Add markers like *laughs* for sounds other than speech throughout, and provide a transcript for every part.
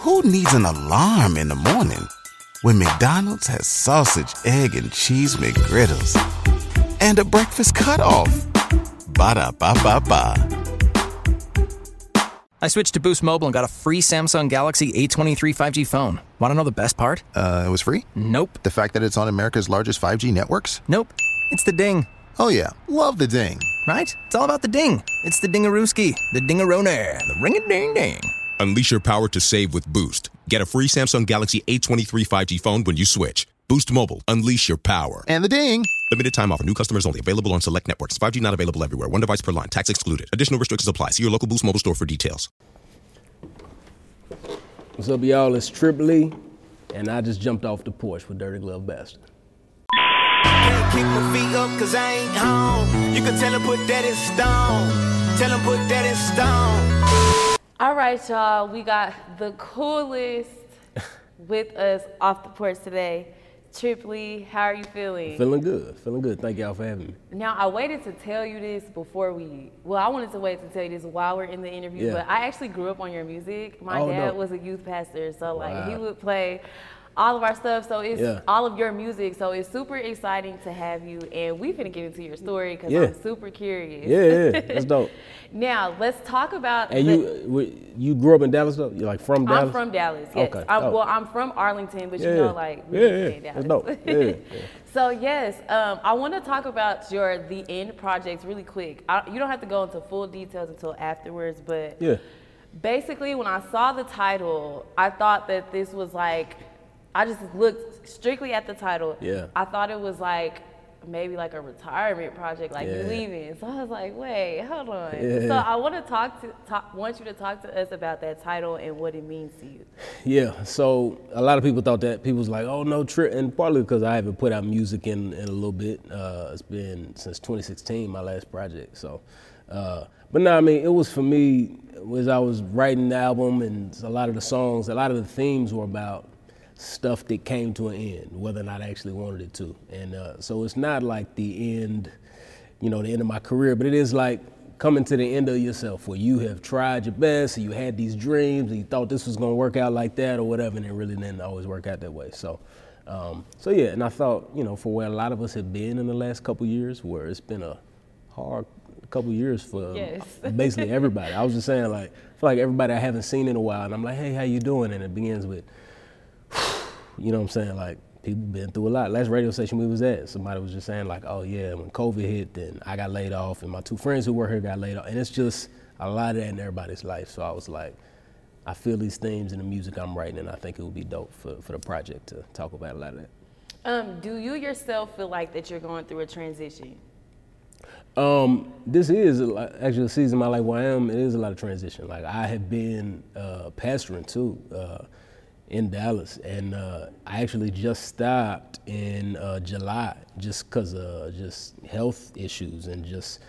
Who needs an alarm in the morning when McDonald's has sausage, egg, and cheese McGriddles and a breakfast cutoff? Ba da ba ba ba. I switched to Boost Mobile and got a free Samsung Galaxy A23 5G phone. Want to know the best part? Uh, it was free? Nope. The fact that it's on America's largest 5G networks? Nope. It's the ding. Oh, yeah. Love the ding. Right? It's all about the ding. It's the dingarooski, the dingaroner, the ring a ding ding. Unleash your power to save with Boost. Get a free Samsung Galaxy A23 5G phone when you switch. Boost Mobile. Unleash your power. And the ding. Limited time offer. New customers only. Available on select networks. 5G not available everywhere. One device per line. Tax excluded. Additional restrictions apply. See your local Boost Mobile store for details. What's up, y'all? It's Trip Lee, and I just jumped off the porch with Dirty Glove Bastard. Kick my feet up cause I ain't home. You can tell him put that in stone. Tell him put that in stone. All right, y'all. We got the coolest with us off the porch today. Trip Lee, how are you feeling? Feeling good, feeling good. Thank y'all for having me. Now, I waited to tell you this before we. Well, I wanted to wait to tell you this while we're in the interview, Yeah. but I actually grew up on your music. My Oh, dad no. was a youth pastor, so like he would play all of our stuff. So it's Yeah. all of your music. So it's super exciting to have you, and we finna get into your story because Yeah. I'm super curious. Yeah, yeah, that's dope. *laughs* now let's talk about. And the- you, you grew up in Dallas though? You like from Dallas? I'm from Dallas. Yes. Okay. I'm, Oh. Well, I'm from Arlington, but Yeah, you know, like we Yeah, yeah. in That's dope. Yeah. *laughs* so yes, um, I want to talk about your the end projects really quick. I, you don't have to go into full details until afterwards, but Yeah. basically, when I saw the title, I thought that this was like, I just looked strictly at the title. Yeah. I thought it was like maybe like a retirement project, like you Yeah. leaving. So I was like, wait, hold on. Yeah. So I want to talk to talk, want you to talk to us about that title and what it means to you. Yeah, so a lot of people thought that people was like, "Oh no, trip," and partly because I haven't put out music in, in a little bit. Uh, it's been since 2016, my last project. So, uh, but no, I mean, it was for me was I was writing the album, and a lot of the songs, a lot of the themes were about stuff that came to an end, whether or not I actually wanted it to. And uh, so it's not like the end, you know, the end of my career, but it is like coming to the end of yourself where you have tried your best, and you had these dreams, and you thought this was gonna work out like that or whatever, and it really didn't always work out that way. So, um, so yeah, and I thought, you know, for where a lot of us have been in the last couple years, where it's been a hard couple years for Yes. *laughs* basically everybody. I was just saying, like, I feel like everybody I haven't seen in a while, and I'm like, hey, how you doing? And it begins with, *sighs* you know what I'm saying? Like people been through a lot. Last radio station we was at, somebody was just saying like, oh yeah, when COVID hit, then I got laid off, and my two friends who work here got laid off, and it's just a lot of that in everybody's life. So I was like, I feel these themes in the music I'm writing, and I think it would be dope for, for the project to talk about a lot of that. Um, do you yourself feel like that you're going through a transition? Um, this is actually a season of my life where I am. It is a lot of transition. Like I have been uh, pastoring too uh, in Dallas, and uh, I actually just stopped in uh, July just because of just health issues and just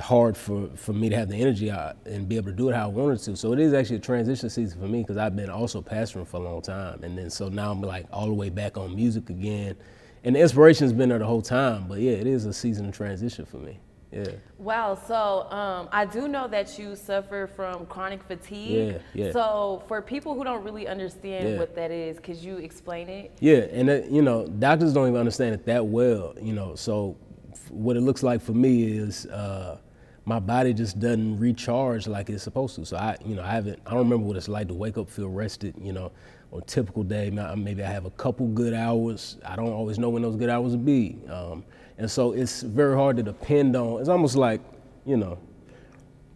hard for, for me to have the energy and be able to do it how I wanted to. So it is actually a transition season for me because I've been also pastoring for a long time, and then so now I'm like all the way back on music again. And the inspiration's been there the whole time, but yeah, it is a season of transition for me. Yeah. Wow. So um, I do know that you suffer from chronic fatigue. Yeah, yeah. So for people who don't really understand Yeah. what that is, could you explain it? Yeah, and uh, you know, doctors don't even understand it that well. You know, so f- what it looks like for me is uh, my body just doesn't recharge like it's supposed to. So I, you know, I haven't. I don't remember what it's like to wake up feel rested. You know, on a typical day, maybe I have a couple good hours. I don't always know when those good hours will be, um, and so it's very hard to depend on. It's almost like, you know,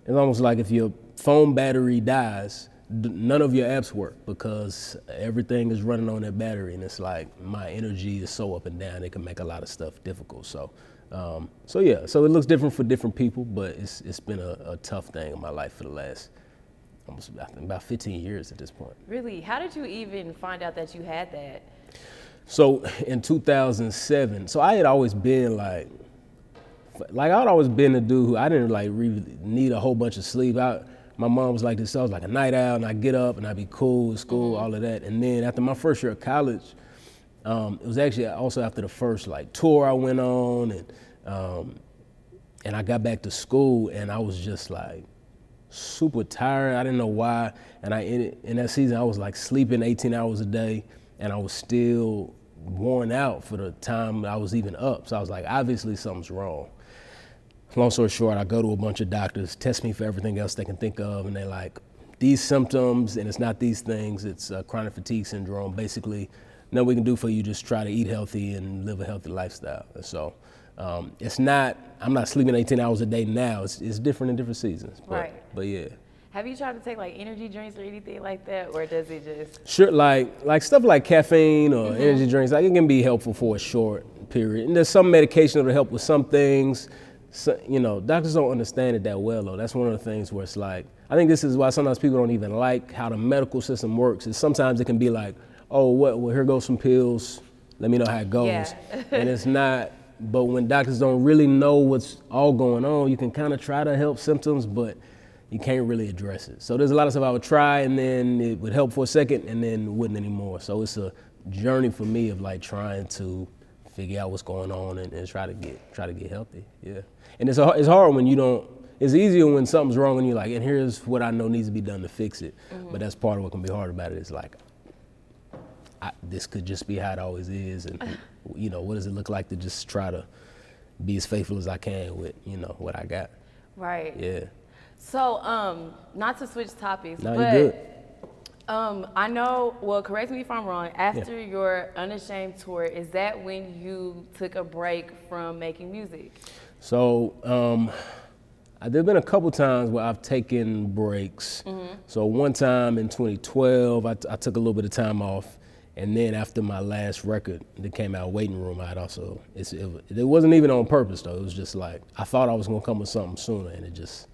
it's almost like if your phone battery dies, none of your apps work because everything is running on that battery, and it's like my energy is so up and down. It can make a lot of stuff difficult. So, um, so yeah. So it looks different for different people, but it's it's been a, a tough thing in my life for the last almost about 15 years at this point. Really? How did you even find out that you had that? So in 2007, so I had always been like, like I'd always been a dude who I didn't like really need a whole bunch of sleep. I, my mom was like this. So I was like a night owl, and I get up and I'd be cool at school, all of that. And then after my first year of college, um, it was actually also after the first like tour I went on, and um, and I got back to school, and I was just like super tired. I didn't know why, and I in, in that season I was like sleeping 18 hours a day, and I was still worn out for the time I was even up. So I was like, obviously something's wrong. Long story short, I go to a bunch of doctors, test me for everything else they can think of, and they're like, these symptoms, and it's not these things, it's uh, chronic fatigue syndrome. Basically, nothing we can do for you, just try to eat healthy and live a healthy lifestyle. And so um, it's not, I'm not sleeping 18 hours a day now. It's, it's different in different seasons. But, Right. But yeah. Have you tried to take like energy drinks or anything like that, or does it just? Sure, like like stuff like caffeine or mm-hmm. energy drinks, like it can be helpful for a short period. And there's some medication that'll help with some things. So, you know, doctors don't understand it that well though. That's one of the things where it's like, I think this is why sometimes people don't even like how the medical system works. Is sometimes it can be like, oh, what? Well, here goes some pills. Let me know how it goes. Yeah. *laughs* and it's *laughs* not. But when doctors don't really know what's all going on, you can kind of try to help symptoms, but you can't really address it. So there's a lot of stuff I would try, and then it would help for a second, and then wouldn't anymore. So it's a journey for me of like trying to figure out what's going on and, and try to get try to get healthy. Yeah, and it's a, it's hard when you don't. It's easier when something's wrong and you're like, and here's what I know needs to be done to fix it. Mm-hmm. But that's part of what can be hard about it. Is like, I, this could just be how it always is, and *laughs* you know, what does it look like to just try to be as faithful as I can with you know what I got. Right. Yeah. So, um, not to switch topics, No, you but good. um, I know. Well, correct me if I'm wrong. After your Unashamed tour, is that when you took a break from making music? So um, I- there've been a couple times where I've taken breaks. So one time in 2012, I, t- I took a little bit of time off, and then after my last record that came out, Waiting Room, I had also it's, it, wa- it wasn't even on purpose though. It was just like I thought I was gonna come with something sooner, and it just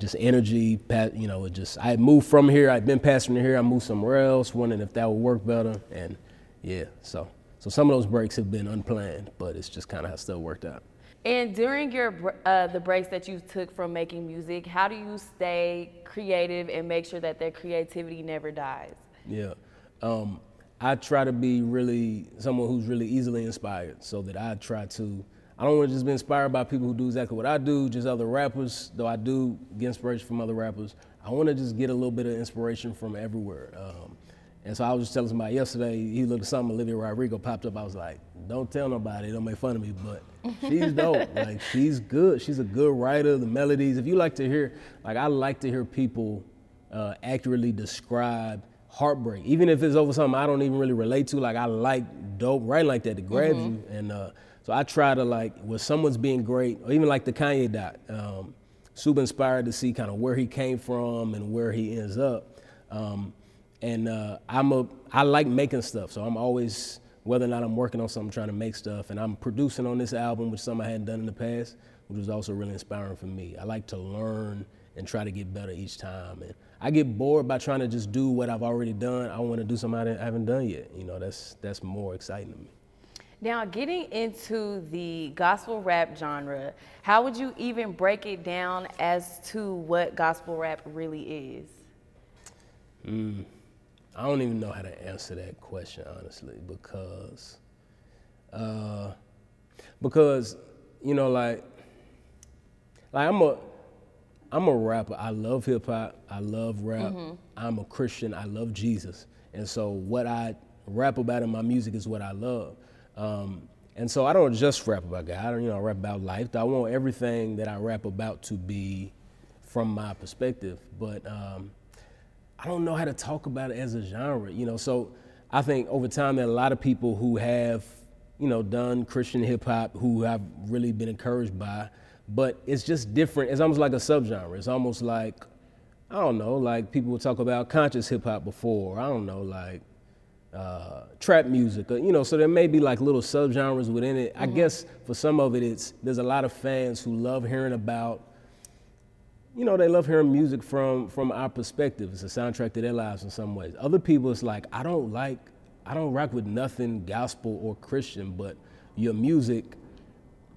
just energy, you know, it just I moved from here. I'd been passing here. I moved somewhere else, wondering if that would work better, and yeah, so so some of those breaks have been unplanned, but it's just kind of how stuff worked out. And during your uh, the breaks that you took from making music, how do you stay creative and make sure that that creativity never dies? Yeah. Um, I try to be really someone who's really easily inspired so that I try to, I don't want to just be inspired by people who do exactly what I do, just other rappers, though I do get inspiration from other rappers. I want to just get a little bit of inspiration from everywhere. Um, and so I was just telling somebody yesterday, he looked at something, Olivia Rodrigo popped up. I was like, don't tell nobody, don't make fun of me, but she's dope. *laughs* like, she's good. She's a good writer, the melodies. If you like to hear, like, I like to hear people uh, accurately describe heartbreak, even if it's over something I don't even really relate to. Like I like dope writing like that that grabs you, and uh, so I try to like when someone's being great, or even like the Kanye doc. Um, super inspired to see kind of where he came from and where he ends up. Um, and uh, I'm a I like making stuff, so I'm always whether or not I'm working on something, trying to make stuff, and I'm producing on this album, which something I hadn't done in the past, which was also really inspiring for me. I like to learn and try to get better each time, and I get bored by trying to just do what I've already done. I want to do something I haven't done yet. You know, that's that's more exciting to me. Now, getting into the gospel rap genre, how would you even break it down as to what gospel rap really is? I don't even know how to answer that question honestly because uh, because you know like like I'm a I'm a rapper. I love hip hop. I love rap. I'm a Christian. I love Jesus. And so what I rap about in my music is what I love. Um, and so I don't just rap about God. I don't, you know, rap about life. I want everything that I rap about to be from my perspective. But um, I don't know how to talk about it as a genre, you know. So I think over time there are a lot of people who have, you know, done Christian hip hop who I've really been encouraged by, but it's just different. It's almost like a subgenre. It's almost like, I don't know, like people would talk about conscious hip hop before. I don't know, like uh, trap music, or, you know. So there may be like little subgenres within it. I guess for some of it, it's there's a lot of fans who love hearing about you know, they love hearing music from from our perspective. It's a soundtrack to their lives in some ways. Other people, it's like I don't like, I don't rock with nothing gospel or Christian, but your music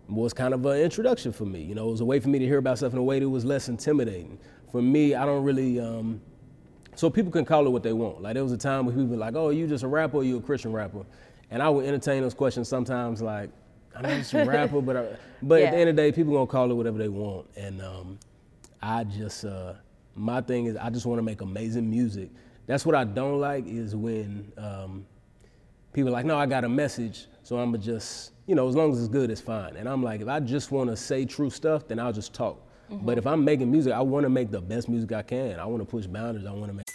was kind of an introduction for me. You know, it was a way for me to hear about stuff in a way that was less intimidating. For me, I don't really. Um, so people can call it what they want. Like there was a time where people were like, "Oh, you just a rapper? or You a Christian rapper?" And I would entertain those questions sometimes, like, "I'm just a rapper," but I, *laughs* but at the end of the day, people gonna call it whatever they want. And um, I just uh, my thing is I just want to make amazing music. That's what I don't like is when um, people are like, no, I got a message, so I'm gonna just, you know, as long as it's good, it's fine. And I'm like, if I just want to say true stuff, then I'll just talk. But if I'm making music, I want to make the best music I can. I want to push boundaries. I want to make.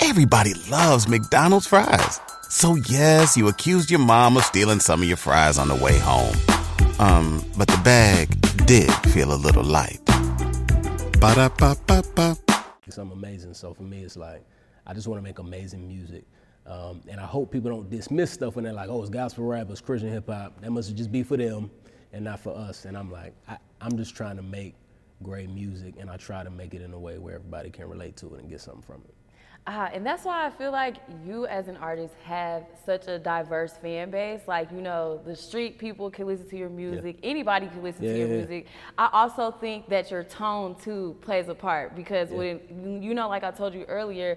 Everybody loves McDonald's fries. So yes, you accused your mom of stealing some of your fries on the way home. Um, but the bag did feel a little light. Ba-da-ba-ba-ba. something amazing. So for me, it's like I just want to make amazing music, um, and I hope people don't dismiss stuff when they're like, "Oh, it's gospel rap, it's Christian hip hop." That must just be for them and not for us. And I'm like, I, I'm just trying to make great music, and I try to make it in a way where everybody can relate to it and get something from it. Ah, and that's why I feel like you as an artist have such a diverse fan base. Like, you know, the street people can listen to your music, yeah. anybody can listen to your Yeah. music. I also think that your tone too plays a part because when, you know, like I told you earlier,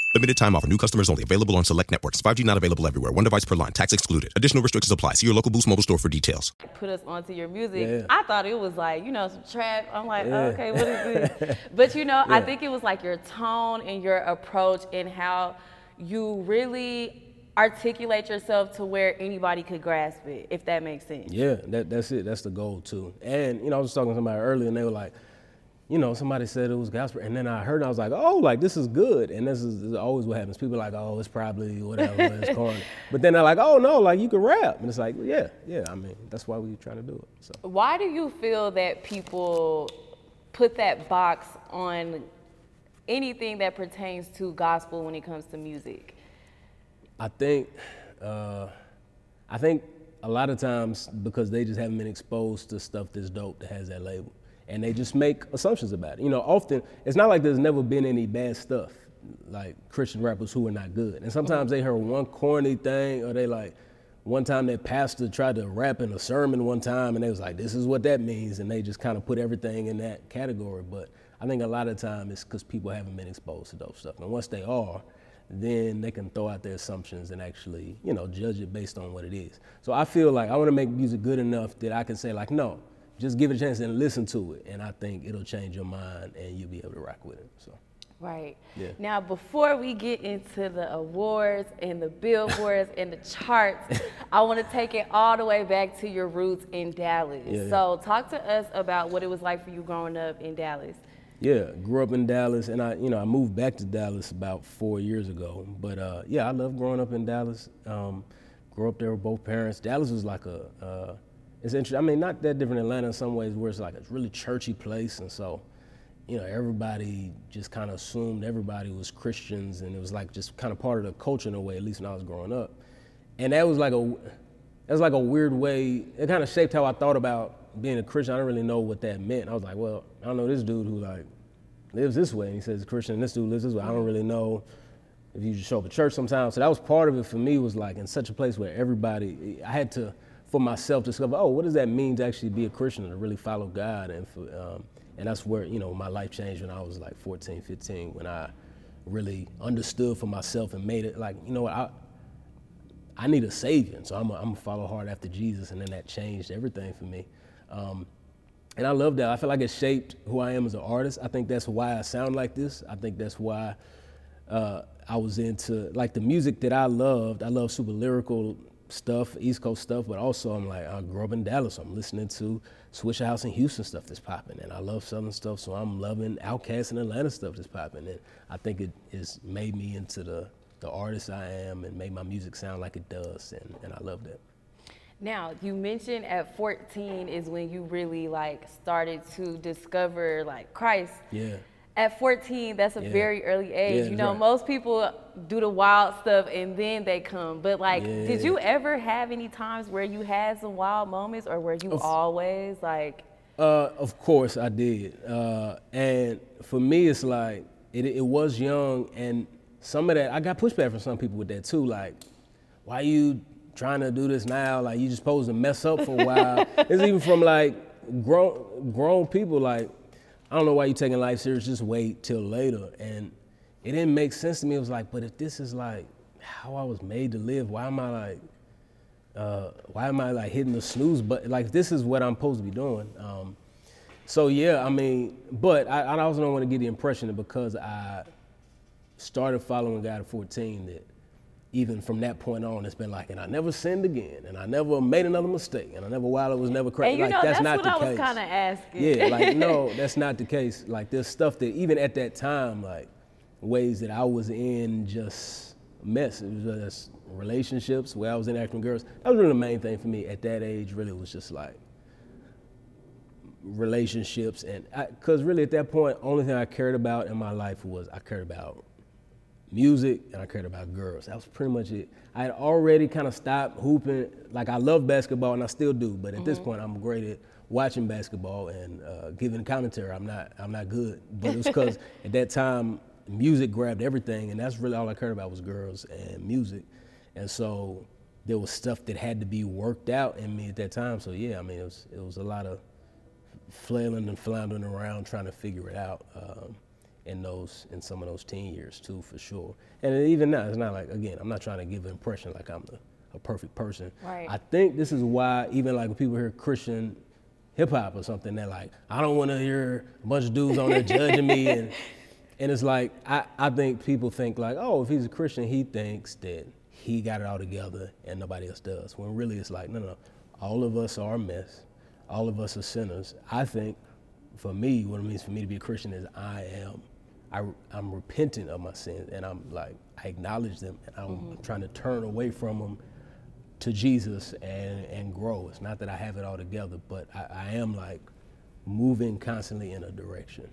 Limited time offer. New customers only. Available on select networks. 5G not available everywhere. One device per line. Tax excluded. Additional restrictions apply. See your local Boost Mobile store for details. put us onto your music. Yeah. I thought it was like, you know, some trap. I'm like, Yeah. oh, okay, what is this? *laughs* but you know, I think it was like your tone and your approach and how you really articulate yourself to where anybody could grasp it, if that makes sense. Yeah, that, that's it. That's the goal too. And you know, I was talking to somebody earlier, and they were like, you know, somebody said it was gospel, and then I heard, and I was like, oh, like this is good. And this is, this is always what happens. People are like, oh, it's probably whatever, it's *laughs* corny. But then they're like, oh no, like you can rap, and it's like, yeah, yeah. I mean, that's why we trying to do it. So. Why do you feel that people put that box on anything that pertains to gospel when it comes to music? I think, uh, I think a lot of times because they just haven't been exposed to stuff that's dope that has that label, and they just make assumptions about it. You know, often it's not like there's never been any bad stuff, like Christian rappers who are not good, and sometimes they heard one corny thing, or they like. One time that pastor tried to rap in a sermon one time and they was like, this is what that means. And they just kind of put everything in that category. But I think a lot of time it's because people haven't been exposed to those stuff. And once they are, then they can throw out their assumptions and actually, you know, judge it based on what it is. So I feel like I want to make music good enough that I can say like, no, just give it a chance and listen to it, and I think it'll change your mind and you'll be able to rock with it. So Right. Yeah. Now, before we get into the awards and the billboards and the charts, *laughs* I want to take it all the way back to your roots in Dallas. Yeah, yeah. So, talk to us about what it was like for you growing up in Dallas. yeah, grew up in Dallas, and I, you know, I moved back to Dallas about four years ago. But uh, yeah, I love growing up in Dallas. Um, grew up there with both parents. Dallas was like a, uh, it's interesting. I mean, not that different Atlanta in some ways, where it's like a really churchy place, and so, you know, everybody just kind of assumed everybody was Christians, and it was like just kind of part of the culture in a way, at least when I was growing up. And that was like a, that was like a weird way. It kind of shaped how I thought about being a Christian. I didn't really know what that meant. I was like, well, I don't know this dude who like lives this way, and he says Christian. And this dude lives this way. I don't really know if you just show up at church sometimes. So that was part of it for me. Was like in such a place where everybody, I had to for myself to discover, oh, what does that mean to actually be a Christian and to really follow God? And for, um, and that's where you know my life changed when I was like 14, 15, when I really understood for myself and made it like, you know what, I I need a savior, and so I'm gonna follow hard after Jesus, and then that changed everything for me. Um, and I love that. I feel like it shaped who I am as an artist. I think that's why I sound like this. I think that's why uh, I was into like the music that I loved. I love super lyrical stuff, East Coast stuff, but also I'm like I grew up in Dallas. So I'm listening to Swishahouse in Houston stuff that's popping, and I love Southern stuff. So I'm loving Outkast and Atlanta stuff that's popping, and I think it has made me into the the artist I am and made my music sound like it does, and, and I love that. Now, you mentioned at 14 is when you really like started to discover like Christ. Yeah. At 14, that's a Yeah. very early age. Yeah, you know, right. most people do the wild stuff and then they come. But like, did you ever have any times where you had some wild moments or were you Of- always like, Uh, of course I did. Uh, and for me, it's like it, it was young, and some of that I got pushback from some people with that too. Like, why you trying to do this now? Like you just supposed to mess up for a while. *laughs* it's even from like grown grown people. Like, I don't know why you're taking life serious. Just wait till later. And it didn't make sense to me. It was like, but if this is like how I was made to live, why am I like, uh, why am I like hitting the snooze? But like this is what I'm supposed to be doing. Um, so yeah, I mean, but I, I also don't want to get the impression that because I started following God at 14 that even from that point on, it's been like, and I never sinned again, and I never made another mistake, and I never while it was never crazy. And you like know, that's, that's not what the I was case. kind of asking. Yeah, like no, *laughs* that's not the case. Like there's stuff that even at that time, like ways that I was in just mess. It was just relationships where I was interacting with girls. That was really the main thing for me at that age. Really was just like relationships and because really at that point, only thing I cared about in my life was I cared about music and I cared about girls. That was pretty much it. I had already kind of stopped hooping. Like I love basketball and I still do, but at this point I'm great at watching basketball and uh, giving commentary. I'm not I'm not good, but it was *laughs* because at that time music grabbed everything, and that's really all I cared about was girls and music, and so there was stuff that had to be worked out in me at that time. So yeah, I mean it was it was a lot of flailing and floundering around trying to figure it out um, in those in some of those teen years too for sure and even now it's not like again i'm not trying to give an impression like i'm the, a perfect person Right. i think this is why even like when people hear christian hip-hop or something they're like i don't want to hear a bunch of dudes on there judging me and and it's like I, I think people think like oh if he's a christian he thinks that he got it all together and nobody else does when really it's like no no no. all of us are a mess all of us are sinners. I think for me, what it means for me to be a Christian is I am, I, I'm repentant of my sins and I'm like, I acknowledge them and I'm trying to turn away from them to Jesus and, and grow. It's not that I have it all together, but I, I am like moving constantly in a direction.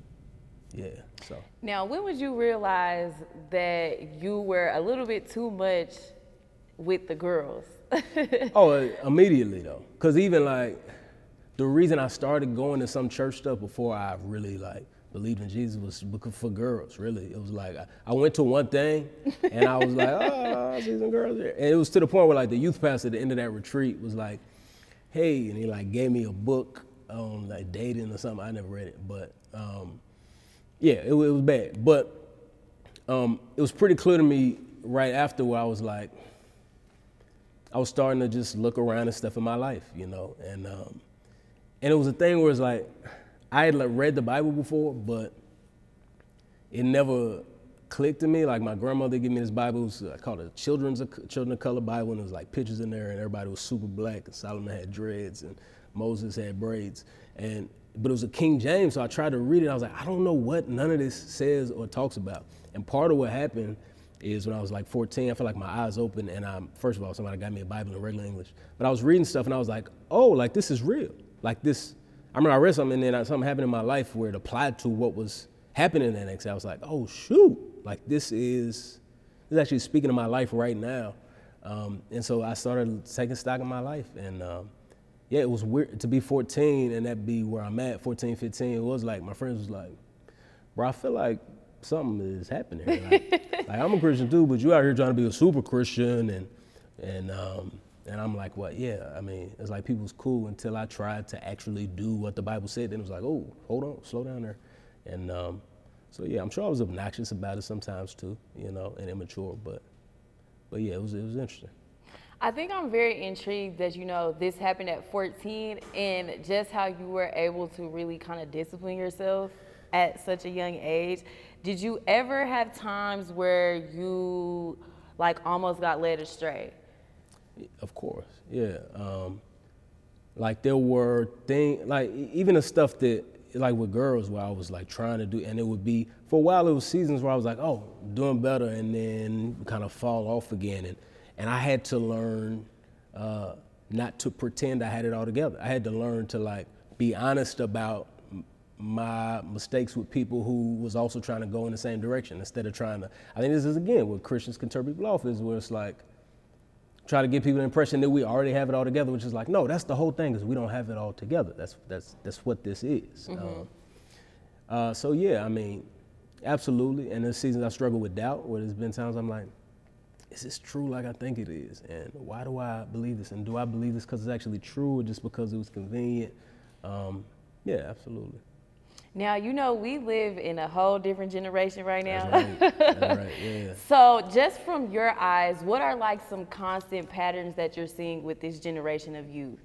Yeah, so. Now, when would you realize that you were a little bit too much with the girls? *laughs* Oh, uh, immediately though, because even like the reason I started going to some church stuff before I really like believed in Jesus was for girls. Really, it was like I, went to one thing and I was like, *laughs* oh, I see some girls and it was to the point where like the youth pastor at the end of that retreat was like, hey, and he like gave me a book on like dating or something. I never read it, but um, yeah, it, it was bad, but um, it was pretty clear to me right after where I was like. I was starting to just look around and stuff in my life, you know, and um, and it was a thing where it's like I had like read the Bible before, but it never clicked to me. Like my grandmother gave me this Bible, was, I called it a children's children of color Bible, and it was like pictures in there, and everybody was super black, and Solomon had dreads, and Moses had braids, and but it was a King James, so I tried to read it. I was like, I don't know what none of this says or talks about. And part of what happened is when I was like 14, I felt like my eyes opened, and I first of all, somebody got me a Bible in regular English, but I was reading stuff, and I was like, oh, like this is real, like this. I remember I read something, and then something happened in my life where it applied to what was happening the next day. I was like, oh shoot, like this is this is actually speaking to my life right now. Um, and so I started taking stock of my life, and um, yeah, it was weird to be 14 and that be where I'm at, 14, 15. It was like my friends was like, bro, I feel like something is happening. Like, *laughs* like, I'm a Christian too, but you out here trying to be a super Christian, and and um, and I'm like, what? Yeah, I mean, it's like people's cool until I tried to actually do what the Bible said. Then it was like, oh, hold on, slow down there, and um, so yeah, I'm sure I was obnoxious about it sometimes too, you know, and immature, but but yeah, it was it was interesting. I think I'm very intrigued that you know this happened at 14 and just how you were able to really kind of discipline yourself at such a young age. Did you ever have times where you like almost got led astray? Of course, yeah. Um, like there were things, like even the stuff that, like with girls, where I was like trying to do, and it would be for a while. It was seasons where I was like, oh, doing better, and then kind of fall off again, and and I had to learn uh, not to pretend I had it all together. I had to learn to like be honest about my mistakes with people who was also trying to go in the same direction instead of trying to. I think this is again what Christians can turn people off is where it's like try to give people the impression that we already have it all together, which is like, no, that's the whole thing, is we don't have it all together. That's that's that's what this is. Um, uh, so yeah, I mean, Absolutely. And there's seasons I struggle with doubt, where there's been times I'm like, is this true like I think it is? And why do I believe this? And do I believe this because it's actually true or just because it was convenient? Um, yeah, absolutely. Now, you know, we live in a whole different generation right now. That's right. That's right. *laughs* Yeah. So, just from your eyes, what are like some constant patterns that you're seeing with this generation of youth?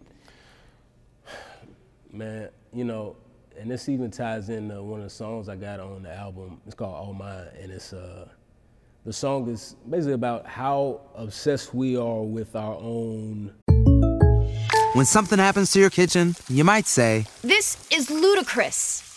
Man, you know, and this even ties in uh, one of the songs I got on the album. It's called All Mine, and it's uh, the song is basically about how obsessed we are with our own. When something happens to your kitchen, you might say, This is ludicrous.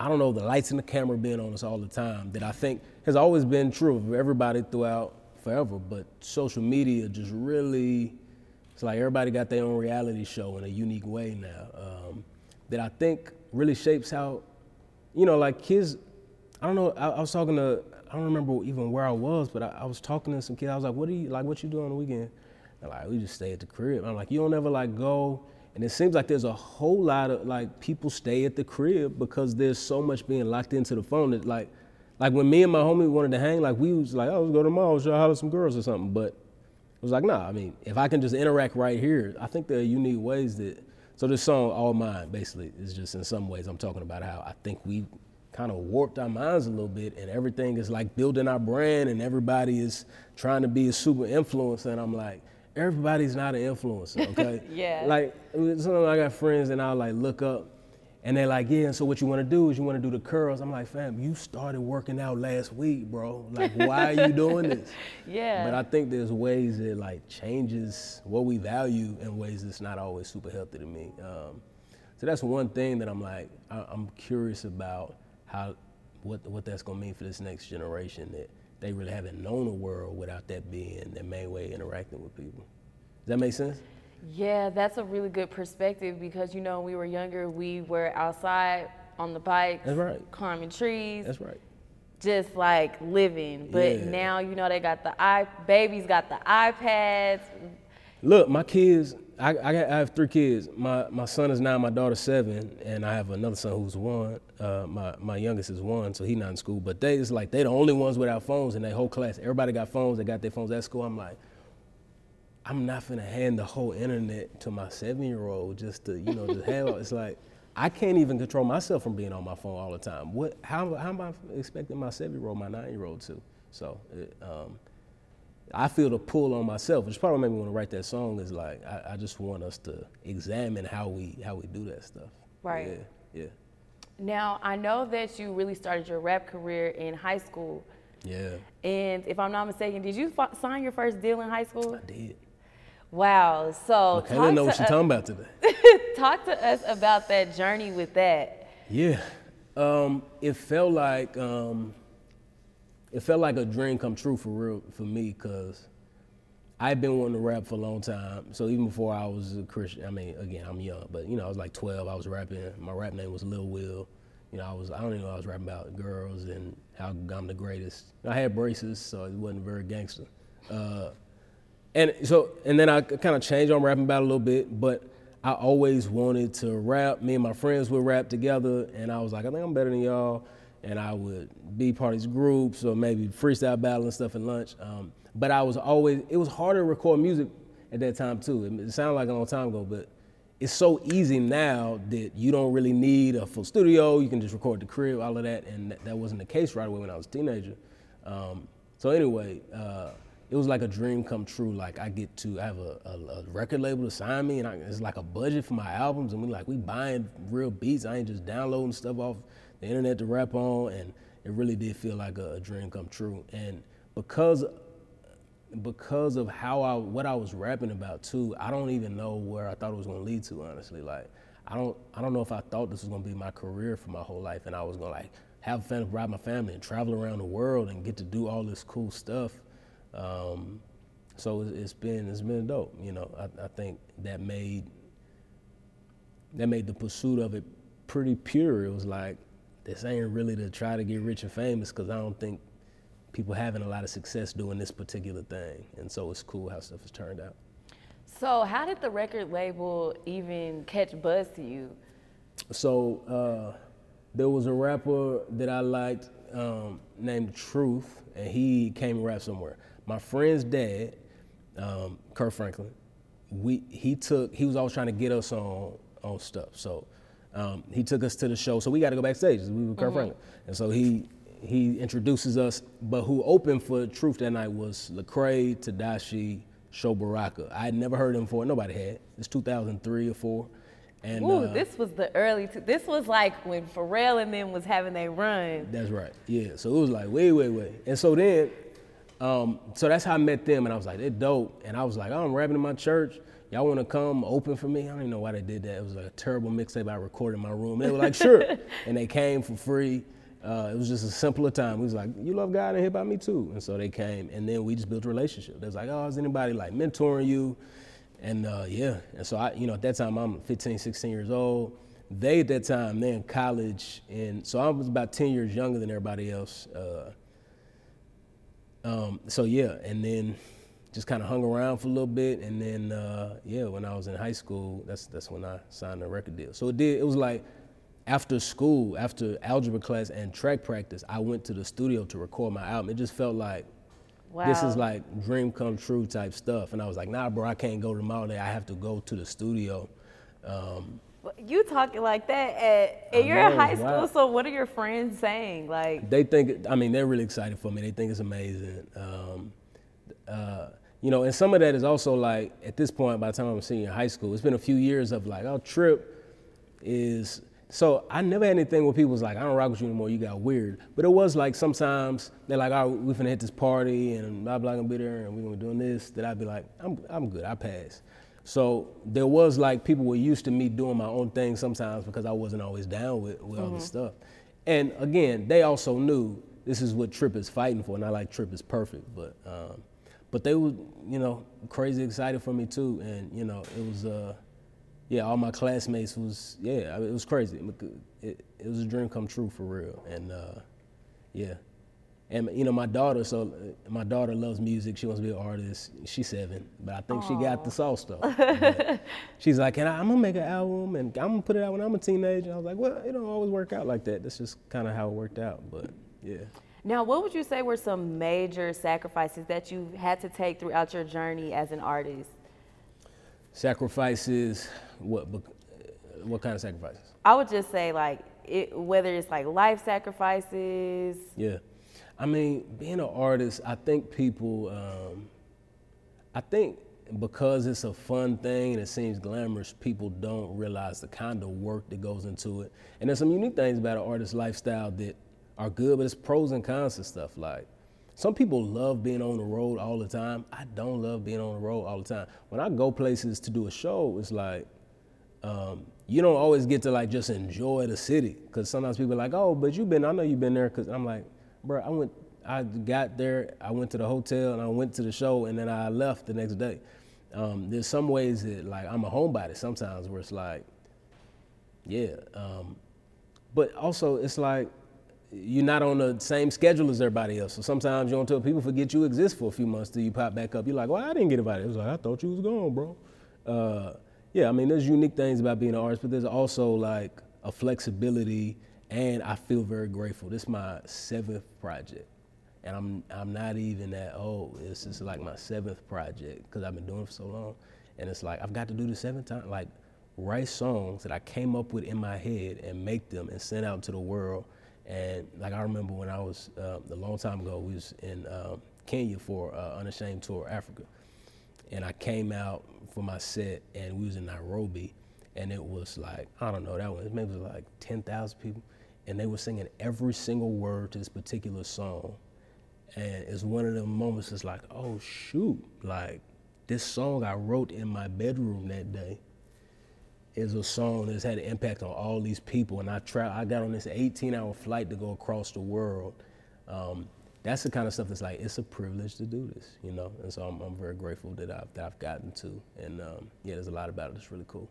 I don't know, the lights and the camera being on us all the time that I think has always been true of everybody throughout forever. But social media just really, it's like everybody got their own reality show in a unique way now um, that I think really shapes how, you know, like kids, I don't know, I, I was talking to, I don't remember even where I was, but I, I was talking to some kids. I was like, what do you, like, what you do on the weekend? They're like, we just stay at the crib. I'm like, you don't ever like go and it seems like there's a whole lot of like people stay at the crib because there's so much being locked into the phone that like like when me and my homie wanted to hang, like we was like, oh, let's go to the mall, should I holler some girls or something. But it was like, nah, I mean, if I can just interact right here, I think there are unique ways that so this song, All Mine, basically, is just in some ways I'm talking about how I think we kind of warped our minds a little bit and everything is like building our brand and everybody is trying to be a super influencer and I'm like, everybody's not an influencer, *laughs* okay? Yeah. Like sometimes I got friends and I'll like look up and they're like, yeah, and so what you wanna do is you wanna do the curls. I'm like, fam, you started working out last week, bro. Like, why are you doing this? *laughs* Yeah. But I think there's ways that like changes what we value in ways that's not always super healthy to me. Um, so that's one thing that I'm like, I, I'm curious about how, what, what that's gonna mean for this next generation that they really haven't known a world without that being their main way of interacting with people. Does that make sense? Yeah, that's a really good perspective because you know when we were younger, we were outside on the bike, That's right. climbing trees, That's right. just like living. But Yeah. now you know they got the i babies got the iPads. Look, my kids, I, I, got, I have three kids. My, my son is nine, my daughter's seven, and I have another son who's one. Uh, my, my youngest is one, so he's not in school. But they, it's like they the only ones without phones in their whole class. Everybody got phones, they got their phones at school. I'm like, I'm not gonna hand the whole internet to my seven year old just to, you know, just have it's like I can't even control myself from being on my phone all the time. What how how am I expecting my seven year old, my nine year old to? So it, um, I feel the pull on myself, which probably made me want to write that song. Is like I, I just want us to examine how we how we do that stuff. Right. Yeah. Yeah. Now I know that you really started your rap career in high school, Yeah. and if I'm not mistaken, did you f- sign your first deal in high school? I did. Wow. So I didn't know what you're talking about today. *laughs* talk to us about that journey with that. Yeah, um, it felt like um, it felt like a dream come true for real for me because I've been wanting to rap for a long time. So even before I was a Christian, I mean, again, I'm young, but you know, I was like 12. I was rapping. My rap name was Lil Will. You know, I was I don't even know I was rapping about girls and how I'm the greatest. I had braces, so it wasn't very gangster. Uh, and so and then I kind of changed on rapping about a little bit, but I always wanted to rap. Me and my friends would rap together, and I was like, I think I'm better than y'all. And I would be part of these groups or maybe freestyle battle and stuff at lunch. Um, but I was always it was harder to record music at that time too. It, it sounded like a long time ago, but it's so easy now that you don't really need a full studio. You can just record the crib, all of that, and that, that wasn't the case right away when I was a teenager. Um, so anyway, uh, it was like a dream come true. Like I get to have a, a, a record label to sign me, and I, it's like a budget for my albums, and we like we buying real beats. I ain't just downloading stuff off the internet to rap on, and it really did feel like a, a dream come true. And because because of how I what I was rapping about too, I don't even know where I thought it was gonna lead to. Honestly, like I don't I don't know if I thought this was gonna be my career for my whole life, and I was gonna like have fun, ride my family, and travel around the world, and get to do all this cool stuff. Um, so it's, it's been it's been dope. You know, I, I think that made that made the pursuit of it pretty pure. It was like this ain't really to try to get rich and famous because I don't think people having a lot of success doing this particular thing. And so it's cool how stuff has turned out. So how did the record label even catch buzz to you? So uh, there was a rapper that I liked um, named Truth, and he came and rapped somewhere. My friend's dad, um, Kurt Franklin, we he took he was always trying to get us on on stuff. So um, he took us to the show. So we got to go backstage. We were Kurt Mhm. Franklin, and so he he introduces us. But who opened for Truth that night was Lecrae, Tedashii, Sho Baraka. I had never heard him before. Nobody had. It's 2003 or four. And Ooh, uh, this was the early. T- this was like when Pharrell and them was having their run. That's right. Yeah. So it was like way, way, way. And so then, um, so that's how I met them, and I was like, they're dope. And I was like, oh, I'm rapping in my church. Y'all want to come open for me? I don't even know why they did that. It was like a terrible mixtape I recorded in my room. And they were like, sure. *laughs* and they came for free. Uh, it was just a simpler time. We was like, you love God and hip hop, me too. And so they came, and then we just built a relationship. They was like, oh, is anybody like mentoring you? And uh, yeah, and so I, you know, at that time I'm 15, 16 years old. They at that time they're in college, and so I was about 10 years younger than everybody else. Uh, um, so yeah, and then just kind of hung around for a little bit, and then uh, yeah, when I was in high school, that's that's when I signed a record deal. So it did. It was like after school, after algebra class and track practice, I went to the studio to record my album. It just felt like this is like dream come true type stuff, and I was like, nah, bro, I can't go tomorrow day. I have to go to the studio. Um, You talking like that at, and you're in high school. So what are your friends saying? Like, they think i mean they're really excited for me they think it's amazing um, uh, you know and some of that is also like at this point by the time i'm a senior in high school it's been a few years of like oh trip is so i never had anything where people was like i don't rock with you anymore you got weird but it was like sometimes they're like oh we finna hit this party and blah blah gonna be there and we're gonna be doing this that i'd be like i'm, I'm good i pass so there was like people were used to me doing my own thing sometimes because i wasn't always down with, with all Mhm. this stuff and again, they also knew this is what Trip is fighting for. Not like Trip is perfect, but um, but they were, you know, crazy excited for me too. And you know, it was, uh, yeah, all my classmates was, yeah, I mean, it was crazy. It, it was a dream come true for real. And uh, yeah, and you know, my daughter, so uh, my daughter loves music. She wants to be an artist. She's seven, but I think she got the sauce though. She's like, and I, I'm gonna make an album and I'm gonna put it out when I'm a teenager. I was like, well, it don't always work out like that. That's just kind of how it worked out. But yeah. Now, what would you say were some major sacrifices that you had to take throughout your journey as an artist? Sacrifices, what? What kind of sacrifices? I would just say like it, whether it's like life sacrifices. Yeah, I mean, being an artist, I think people, um, I think because it's a fun thing and it seems glamorous, people don't realize the kind of work that goes into it. And there's some unique things about an artist's lifestyle that are good, but it's pros and cons to stuff. Like some people love being on the road all the time. I don't love being on the road all the time. When I go places to do a show, it's like um, you don't always get to like just enjoy the city because sometimes people are like, oh, but you've been, I know you've been there because I'm like, bro, I went, I got there, I went to the hotel and I went to the show and then I left the next day. Um, there's some ways that like I'm a homebody sometimes where it's like, yeah, um, but also it's like you're not on the same schedule as everybody else. So sometimes you don't tell people forget you exist for a few months till you pop back up. You're like, well, I didn't get invited. It was like I thought you was gone, bro. Uh, yeah, I mean, there's unique things about being an artist, but there's also like a flexibility, and I feel very grateful. This is my seventh project, and I'm I'm not even that old. This is like my seventh project because I've been doing it for so long, and it's like I've got to do the seventh time, like write songs that I came up with in my head and make them and send out to the world. And like I remember when I was uh, a long time ago, we was in um, Kenya for uh, Unashamed Tour Africa, and I came out for my set, and we was in Nairobi, and it was like I don't know that was maybe was like ten thousand people, and they were singing every single word to this particular song, and it's one of the moments. It's like oh shoot, like this song I wrote in my bedroom that day is a song that's had an impact on all these people. And I tra- I got on this 18 hour flight to go across the world. Um, that's the kind of stuff that's like it's a privilege to do this, you know. And so I'm, I'm very grateful that I've that I've gotten to, and um, yeah, there's a lot about it that's really cool.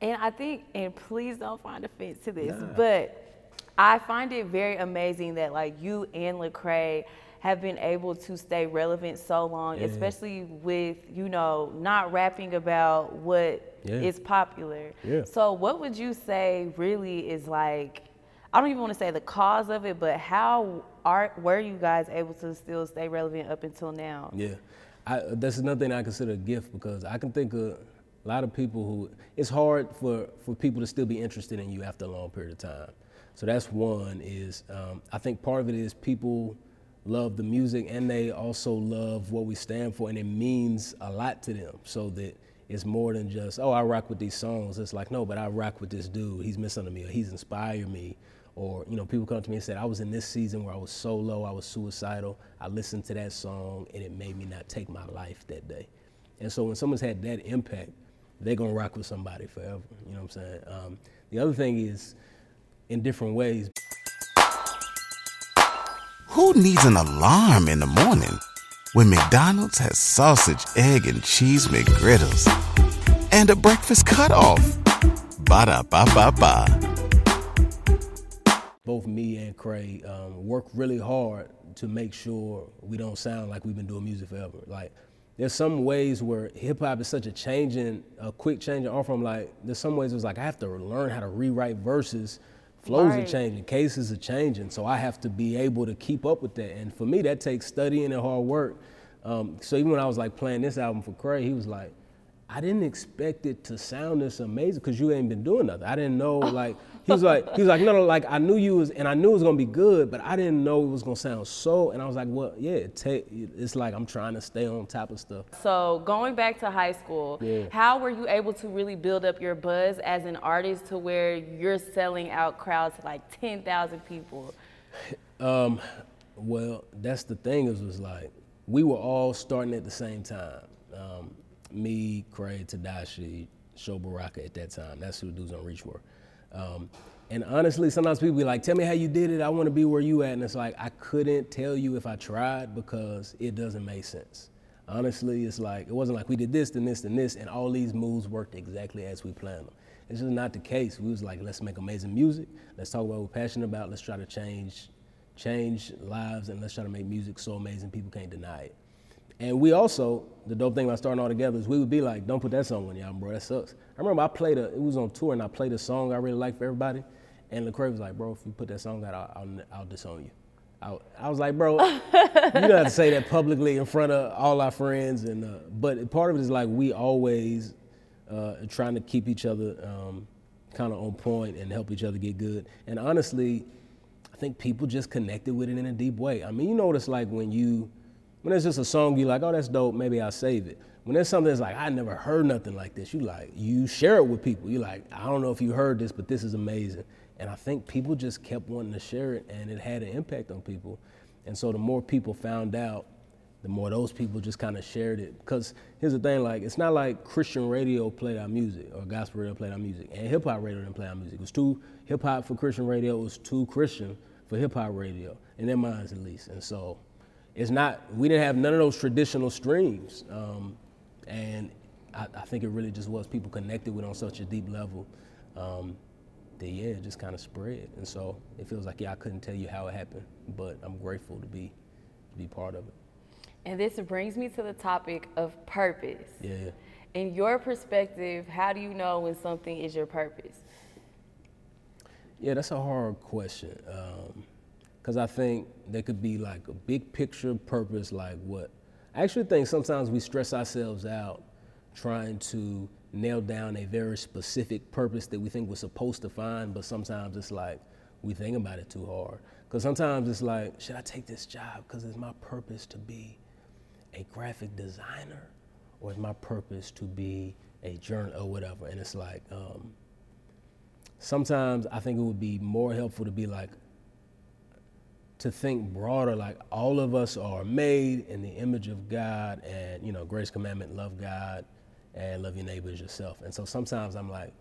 And I think, and please don't find offense to this, nah. but I find it very amazing that like you and Lecrae have been able to stay relevant so long, yeah. especially with you know not rapping about what yeah. is popular. Yeah. So what would you say really is like? I don't even want to say the cause of it, but how are were you guys able to still stay relevant up until now? Yeah, I, that's another thing I consider a gift because I can think of a lot of people who it's hard for for people to still be interested in you after a long period of time. So that's one is um, I think part of it is people love the music and they also love what we stand for and it means a lot to them. So that it's more than just oh i rock with these songs. It's like no but i rock with this dude. He's missing me or he's inspired me. Or you know people come to me and said i was in this season where i was so low i was suicidal. I listened to that song and it made me not take my life that day. And so when someone's had that impact they're going to rock with somebody forever. You know what i'm saying? Um, the other thing is in different ways who needs an alarm in the morning when McDonald's has sausage, egg, and cheese McGriddles and a breakfast cutoff? Ba da ba ba ba. Both me and Craig um, work really hard to make sure we don't sound like we've been doing music forever. Like, there's some ways where hip hop is such a changing, a quick changing art from like, there's some ways it's like I have to learn how to rewrite verses flows right. are changing, cases are changing, so I have to be able to keep up with that. And for me, that takes studying and hard work. Um, so even when I was like playing this album for Craig, he was like, I didn't expect it to sound this amazing because you ain't been doing nothing. I didn't know *laughs* like he was like he was like no no like I knew you was and I knew it was gonna be good, but I didn't know it was gonna sound so. And I was like, well, yeah, take, it's like I'm trying to stay on top of stuff. So going back to high school, yeah. how were you able to really build up your buzz as an artist to where you're selling out crowds to like ten thousand people? Um, well, that's the thing is was like we were all starting at the same time. Um, me, Craig, Tedashii, Sho Baraka at that time. That's who dudes on Reach were. Um, and honestly, sometimes people be like, "Tell me how you did it. I want to be where you at." And it's like I couldn't tell you if I tried because it doesn't make sense. Honestly, it's like it wasn't like we did this, then this, then this, and all these moves worked exactly as we planned them. It's just not the case. We was like, let's make amazing music. Let's talk about what we're passionate about. Let's try to change, change lives, and let's try to make music so amazing people can't deny it. And we also, the dope thing about starting all together is we would be like, don't put that song on the album, bro. That sucks. I remember I played a, it was on tour and I played a song I really liked for everybody. And Lecrae was like, bro, if you put that song out, I'll, I'll, I'll disown you. I, I, was like, bro, *laughs* you don't have to say that publicly in front of all our friends. And uh, but part of it is like we always uh, trying to keep each other um, kind of on point and help each other get good. And honestly, I think people just connected with it in a deep way. I mean, you know what it's like when you when it's just a song you like, oh, that's dope, maybe I'll save it. When there's something that's like, I never heard nothing like this, you like, you share it with people. You like, I don't know if you heard this, but this is amazing. And I think people just kept wanting to share it and it had an impact on people. And so the more people found out, the more those people just kind of shared it. Because here's the thing, like, it's not like Christian radio played our music or gospel radio played our music and hip hop radio didn't play our music. It was too hip hop for Christian radio, it was too Christian for hip hop radio, in their minds at least. And so it's not, we didn't have none of those traditional streams. Um, and I, I, think it really just was people connected with on such a deep level um, that, yeah, it just kind of spread. And so it feels like, yeah, I couldn't tell you how it happened, but I'm grateful to be, to be part of it. And this brings me to the topic of purpose. Yeah. In your perspective, how do you know when something is your purpose? Yeah, that's a hard question. Um, because I think there could be like a big picture purpose, like what. I actually think sometimes we stress ourselves out trying to nail down a very specific purpose that we think we're supposed to find, but sometimes it's like we think about it too hard. Because sometimes it's like, should I take this job because it's my purpose to be a graphic designer, or is my purpose to be a journal or whatever? And it's like, um, sometimes I think it would be more helpful to be like, to think broader, like all of us are made in the image of God and, you know, grace commandment, love God and love your neighbor as yourself. And so sometimes I'm like,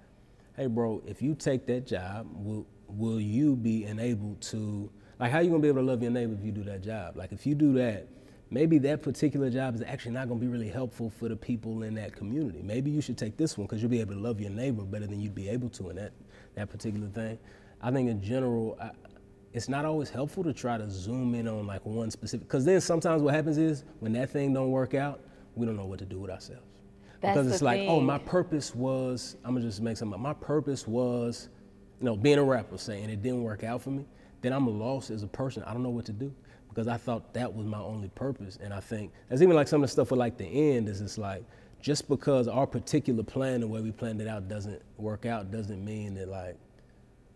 hey, bro, if you take that job, will, will you be enabled to Like, how you gonna be able to love your neighbor if you do that job? Like, if you do that, maybe that particular job is actually not gonna be really helpful for the people in that community. Maybe you should take this one because you'll be able to love your neighbor better than you'd be able to in that that particular thing. I think in general, I, it's not always helpful to try to zoom in on like one specific. Because then sometimes what happens is when that thing don't work out, we don't know what to do with ourselves. That's because it's like, oh, my purpose was. I'm gonna just make something. up. My purpose was, you know, being a rapper, saying it didn't work out for me. Then I'm lost as a person. I don't know what to do because I thought that was my only purpose. And I think that's even like some of the stuff with like the end is it's like just because our particular plan, the way we planned it out, doesn't work out, doesn't mean that like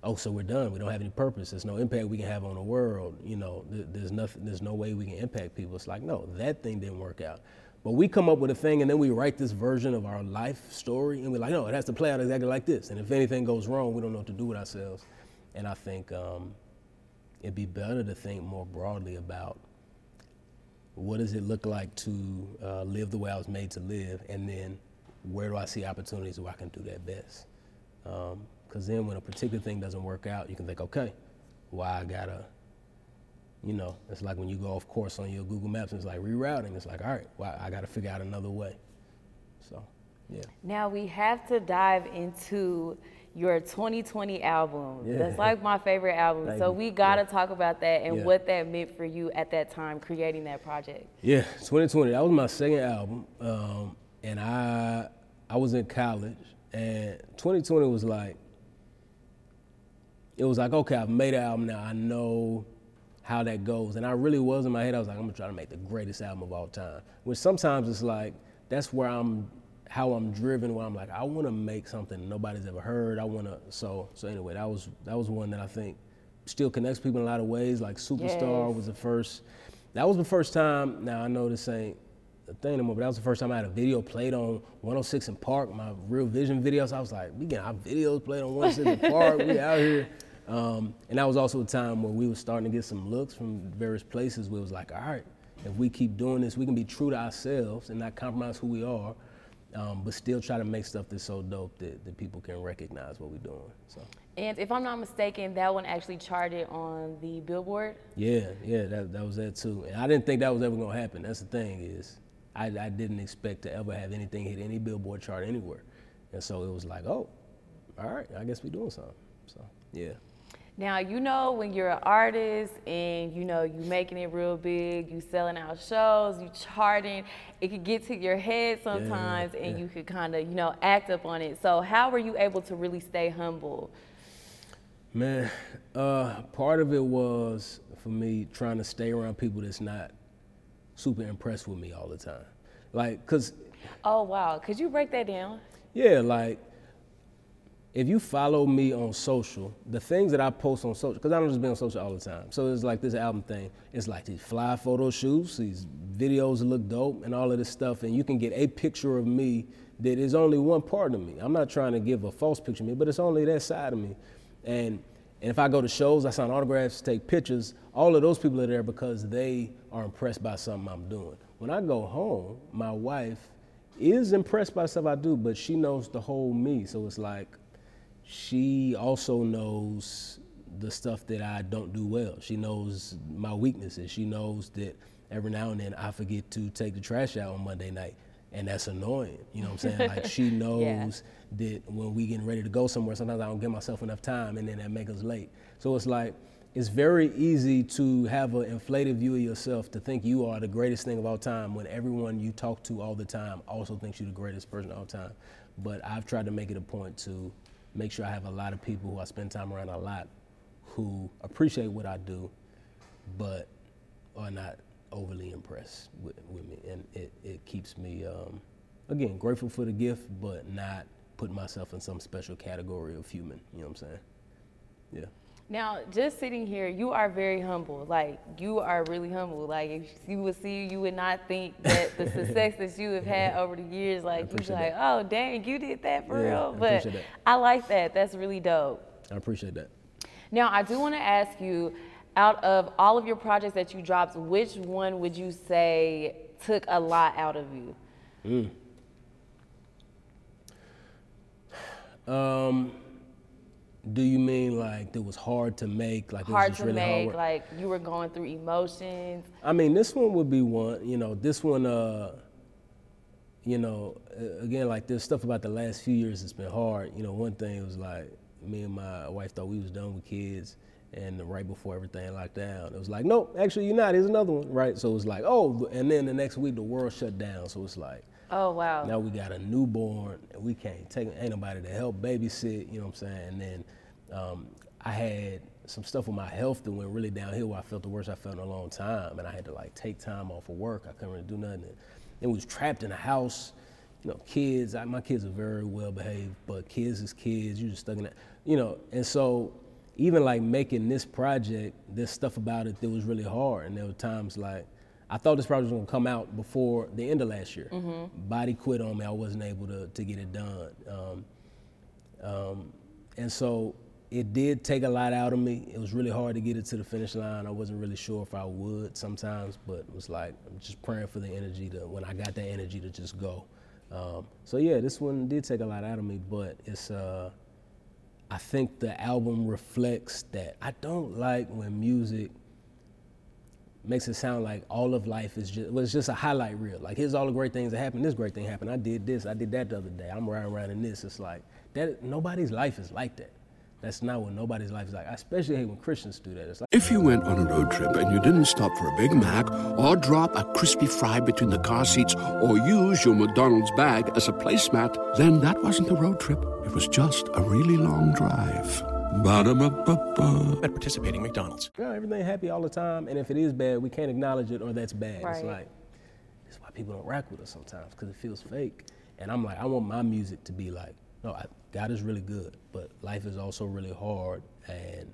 oh, so we're done. We don't have any purpose. There's no impact we can have on the world. You know, th- there's nothing. There's no way we can impact people. It's like, no, that thing didn't work out. But we come up with a thing, and then we write this version of our life story, and we're like, no, it has to play out exactly like this. And if anything goes wrong, we don't know what to do with ourselves. And I think um, it'd be better to think more broadly about what does it look like to uh, live the way I was made to live, and then where do I see opportunities where I can do that best? Because then when a particular thing doesn't work out, you can think, okay, why I gotta, you know, it's like when you go off course on your Google Maps and it's like rerouting. It's like, all right, well, I gotta figure out another way. So, yeah. Now we have to dive into your 2020 album. Yeah. That's like my favorite album. Thank so we gotta Yeah. talk about that and Yeah. what that meant for you at that time creating that project. Yeah, 2020. That was my second album, um, and I I was in college, and 2020 was like it was like okay, I've made an album now. I know how that goes, and I really was in my head. I was like, I'm gonna try to make the greatest album of all time. Which sometimes it's like that's where I'm how I'm driven. Where I'm like, I want to make something nobody's ever heard. I want to. So so anyway, that was that was one that I think still connects people in a lot of ways. Like Superstar Yes. was the first. That was the first time. Now I know this ain't a thing anymore, but that was the first time I had a video played on 106 & Park. My Real Vision videos. I was like, we getting our videos played on 106 & Park. We out here. Um, and that was also a time where we were starting to get some looks from various places where it was like, all right, if we keep doing this, we can be true to ourselves and not compromise who we are, um, but still try to make stuff that's so dope that, that people can recognize what we're doing. So. And if I'm not mistaken, that one actually charted on the Billboard. Yeah, yeah, that, that was that too. And I didn't think that was ever gonna happen. That's the thing is, I, I didn't expect to ever have anything hit any Billboard chart anywhere. And so it was like, oh, all right, I guess we're doing something. So yeah. Now you know when you're an artist and you know you're making it real big, you selling out shows, you charting, it could get to your head sometimes and yeah. you could kind of, you know, act up on it. So how were you able to really stay humble? Man, uh, part of it was for me trying to stay around people that's not super impressed with me all the time. Like, cause Oh wow, could you break that down? Yeah, like if you follow me on social, the things that I post on social, because I don't just be on social all the time. So it's like this album thing. It's like these fly photo shoots, these videos that look dope, and all of this stuff. And you can get a picture of me that is only one part of me. I'm not trying to give a false picture of me, but it's only that side of me. And and if I go to shows, I sign autographs, take pictures, all of those people are there because they are impressed by something I'm doing. When I go home, my wife is impressed by stuff I do, but she knows the whole me. So it's like she also knows the stuff that I don't do well. She knows my weaknesses. She knows that every now and then I forget to take the trash out on Monday night. And that's annoying. You know what I'm saying? Like she *laughs* knows that when we getting ready to go somewhere, sometimes I don't give myself enough time and then that makes us late. So it's like it's very easy to have an inflated view of yourself to think you are the greatest thing of all time when everyone you talk to all the time also thinks you're the greatest person of all time. But I've tried to make it a point to make sure I have a lot of people who I spend time around a lot who appreciate what I do, but are not overly impressed with, with me. And it, it keeps me, um, again, grateful for the gift, but not putting myself in some special category of human. You know what I'm saying? Yeah. Now, just sitting here, you are very humble. Like you are really humble. Like if you would see you, you would not think that the *laughs* success that you have had over the years, like you'd be like, oh dang, you did that for Yeah, real. I But that. I like that. That's really dope. I appreciate that. Now, I do want to ask you, out of all of your projects that you dropped, which one would you say took a lot out of you? *sighs* Um, Do you mean like it was hard to make? Like it was hard to really make, hard like you were going through emotions. I mean, this one would be one. You know, this one. Uh, you know, again, like there's stuff about the last few years that's been hard. You know, one thing was like me and my wife thought we was done with kids, and right before everything locked down, it was like, nope, actually you're not. Here's another one, right? So it was like, oh, and then the next week the world shut down. So it's like, Oh wow. now we got a newborn, and we can't take ain't nobody to help babysit. You know what I'm saying? And then um, I had some stuff with my health that went really downhill. Where I felt the worst I felt in a long time, and I had to like take time off of work. I couldn't really do nothing. And was trapped in a house. You know, kids. I, my kids are very well behaved, but kids is kids. You just stuck in that. You know, and so even like making this project, there's stuff about it that was really hard, and there were times like. I thought this project was gonna come out before the end of last year. Body quit on me. I wasn't able to, to get it done. Um, um, and so it did take a lot out of me. It was really hard to get it to the finish line. I wasn't really sure if I would sometimes, but it was like I'm just praying for the energy to when I got that energy to just go. Um, so yeah, this one did take a lot out of me, but it's uh, I think the album reflects that. I don't like when music makes it sound like all of life is just well, it's just a highlight reel. Like here's all the great things that happened. This great thing happened. I did this. I did that the other day. I'm riding around in this. It's like that. Nobody's life is like that. That's not what nobody's life is like. I especially hate when Christians do that. It's like If you went on a road trip and you didn't stop for a Big Mac or drop a crispy fry between the car seats or use your McDonald's bag as a placemat, then that wasn't a road trip. It was just a really long drive. Ba-da-ba-ba-ba. At participating McDonald's. yeah, everything happy all the time, and if it is bad, we can't acknowledge it or that's bad. Right. It's like that's why people don't rock with us sometimes because it feels fake. And I'm like, I want my music to be like, no, I, God is really good, but life is also really hard, and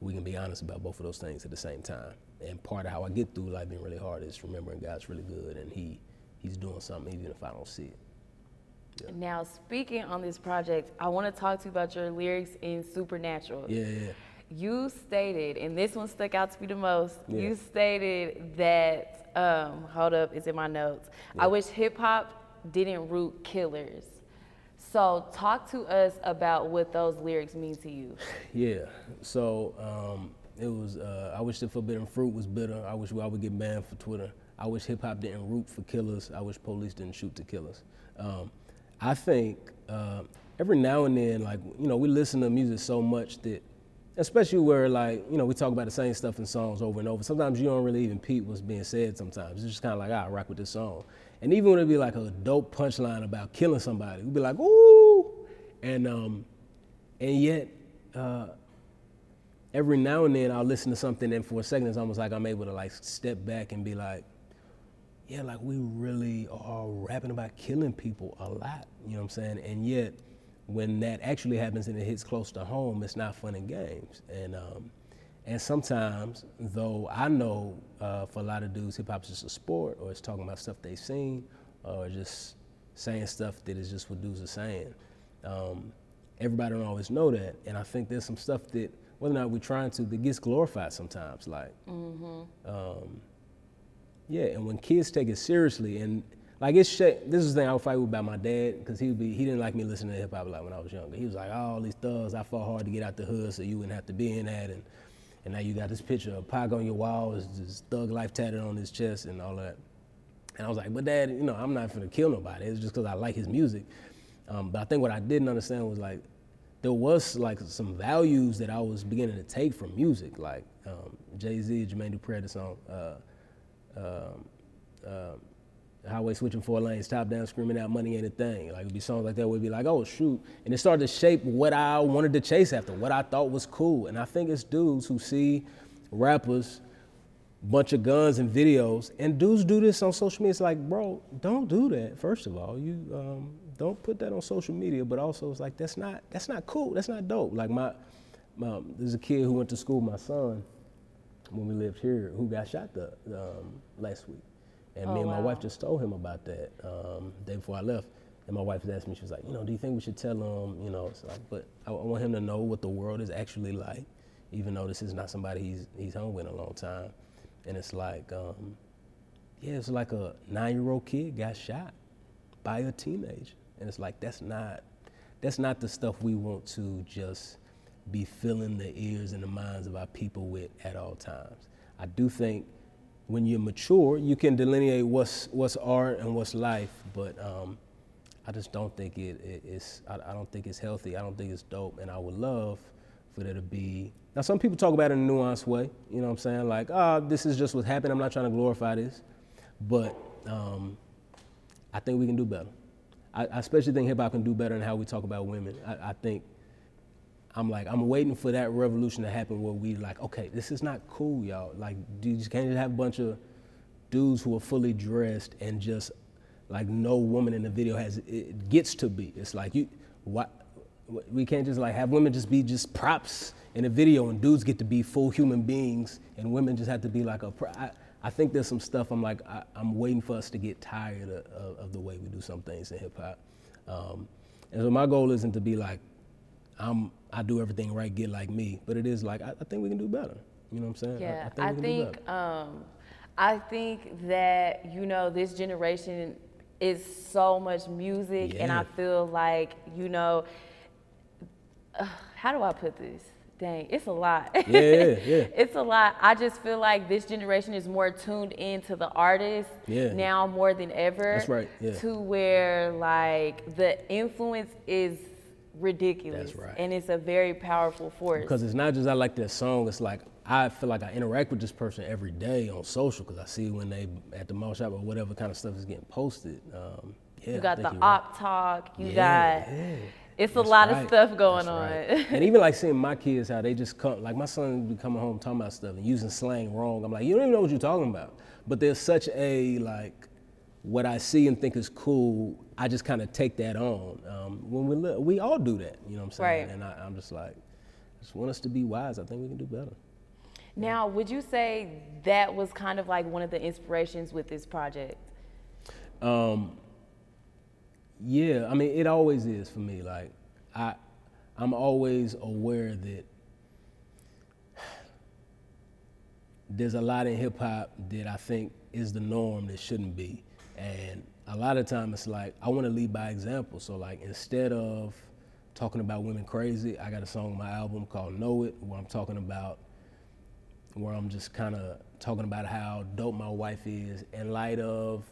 we can be honest about both of those things at the same time. And part of how I get through life being really hard is remembering God's really good, and He He's doing something even if I don't see it. Now speaking on this project, I want to talk to you about your lyrics in Supernatural. Yeah, yeah. You stated, and this one stuck out to me the most. Yeah. You stated that, um, hold up, it's in my notes. I wish hip hop didn't root killers. So talk to us about what those lyrics mean to you. Yeah. So um, it was. Uh, I wish the forbidden fruit was bitter. I wish I would get banned for Twitter. I wish hip hop didn't root for killers. I wish police didn't shoot the killers. Um, I think uh, every now and then, like you know, we listen to music so much that, especially where like you know we talk about the same stuff in songs over and over. Sometimes you don't really even peep what's being said. Sometimes it's just kind of like, I rock with this song. And even when it be like a dope punchline about killing somebody, we'd be like, ooh, and um, and yet. Uh, every now and then I'll listen to something and for a second it's almost like I'm able to like step back and be like, yeah, like we really are rapping about killing people a lot, you know what I'm saying? And yet when that actually happens and it hits close to home, it's not fun and games. And um, and sometimes, though I know uh, for a lot of dudes, hip hop's just a sport, or it's talking about stuff they've seen, or just saying stuff that is just what dudes are saying. Um, everybody don't always know that, and I think there's some stuff that, whether or not we're trying to, that gets glorified sometimes. Like, um, yeah, and when kids take it seriously, and like it's sh- this is the thing I would fight with about my dad because he would be he didn't like me listening to hip hop like when I was younger. He was like, oh, all these thugs, I fought hard to get out the hood so you wouldn't have to be in that, and and now you got this picture of Pac on your wall, is this thug life tatted on his chest and all that. And I was like, but dad, you know, I'm not gonna kill nobody. It's just because I like his music. Um, but I think what I didn't understand was like there was like some values that I was beginning to take from music, like um, Jay Z, Jermaine Dupri, the song. Uh, um, um, highway switching four lanes, top down, screaming out money ain't a thing. Like it'd be songs like that it'd be like, oh shoot, and it started to shape what I wanted to chase after, what I thought was cool. And I think it's dudes who see rappers, bunch of guns and videos, and dudes do this on social media. It's like, bro, don't do that. First of all, you um, don't put that on social media. But also, it's like that's not that's not cool. That's not dope. Like my, my there's a kid who went to school, my son, when we lived here, who got shot the um, last week. And me Oh, and my wow. wife just told him about that um, day before I left. And my wife asked me, she was like, you know, do you think we should tell him, you know, it's like, but I, I want him to know what the world is actually like, even though this is not somebody he's he's hung with in a long time. And it's like, um, yeah, it's like a nine-year-old kid got shot by a teenager, and it's like that's not that's not the stuff we want to just be filling the ears and the minds of our people with at all times. I do think when you're mature, you can delineate what's what's art and what's life, but um, I just don't think it, it it's I, I, don't think it's healthy. I don't think it's dope, and I would love for there to be. Now, some people talk about it in a nuanced way. You know what I'm saying? Like, ah, oh, this is just what happened. I'm not trying to glorify this, but um, I think we can do better. I, I especially think hip hop can do better in how we talk about women. I, I think I'm like, I'm waiting for that revolution to happen where we like, okay, this is not cool, y'all. Like, you just can't just have a bunch of dudes who are fully dressed and just like no woman in the video has it gets to be. It's like you, what we can't just like have women just be just props in a video and dudes get to be full human beings and women just have to be like a. I, I think there's some stuff I'm like I, am waiting for us to get tired of, of, of, the way we do some things in hip hop, um, and so my goal isn't to be like I'm I do everything right, get like me. But it is like I, I think we can do better. You know what I'm saying? Yeah, I, I think, I think, um, I think that you know this generation is so much music, yeah. and I feel like you know, uh, how do I put this? Dang, it's a lot. Yeah, yeah, yeah. *laughs* it's a lot. I just feel like this generation is more tuned into the artist yeah. now more than ever. That's right. Yeah. To where like the influence is ridiculous. That's right. And it's a very powerful force. Because it's not just I like that song, it's like I feel like I interact with this person every day on social because I see when they at the mall shop or whatever kind of stuff is getting posted. Um, yeah, you got the op talk, you yeah, got yeah. it's That's a lot right. of stuff going on. Right. and *laughs* even like seeing my kids how they just come like my son be coming home talking about stuff and using slang wrong. I'm like, you don't even know what you're talking about. But there's such a like what I see and think is cool, I just kind of take that on. Um, when we li- we all do that, you know what I'm saying? Right. And I, am just like, just want us to be wise. I think we can do better. Now, would you say that was kind of like one of the inspirations with this project? Um, yeah, I mean, it always is for me. Like, I, I'm always aware that there's a lot in hip hop that I think is the norm that shouldn't be. And a lot of time it's like I want to lead by example. So like instead of talking about women crazy, I got a song on my album called Know It where I'm talking about where I'm just kind of talking about how dope my wife is in light of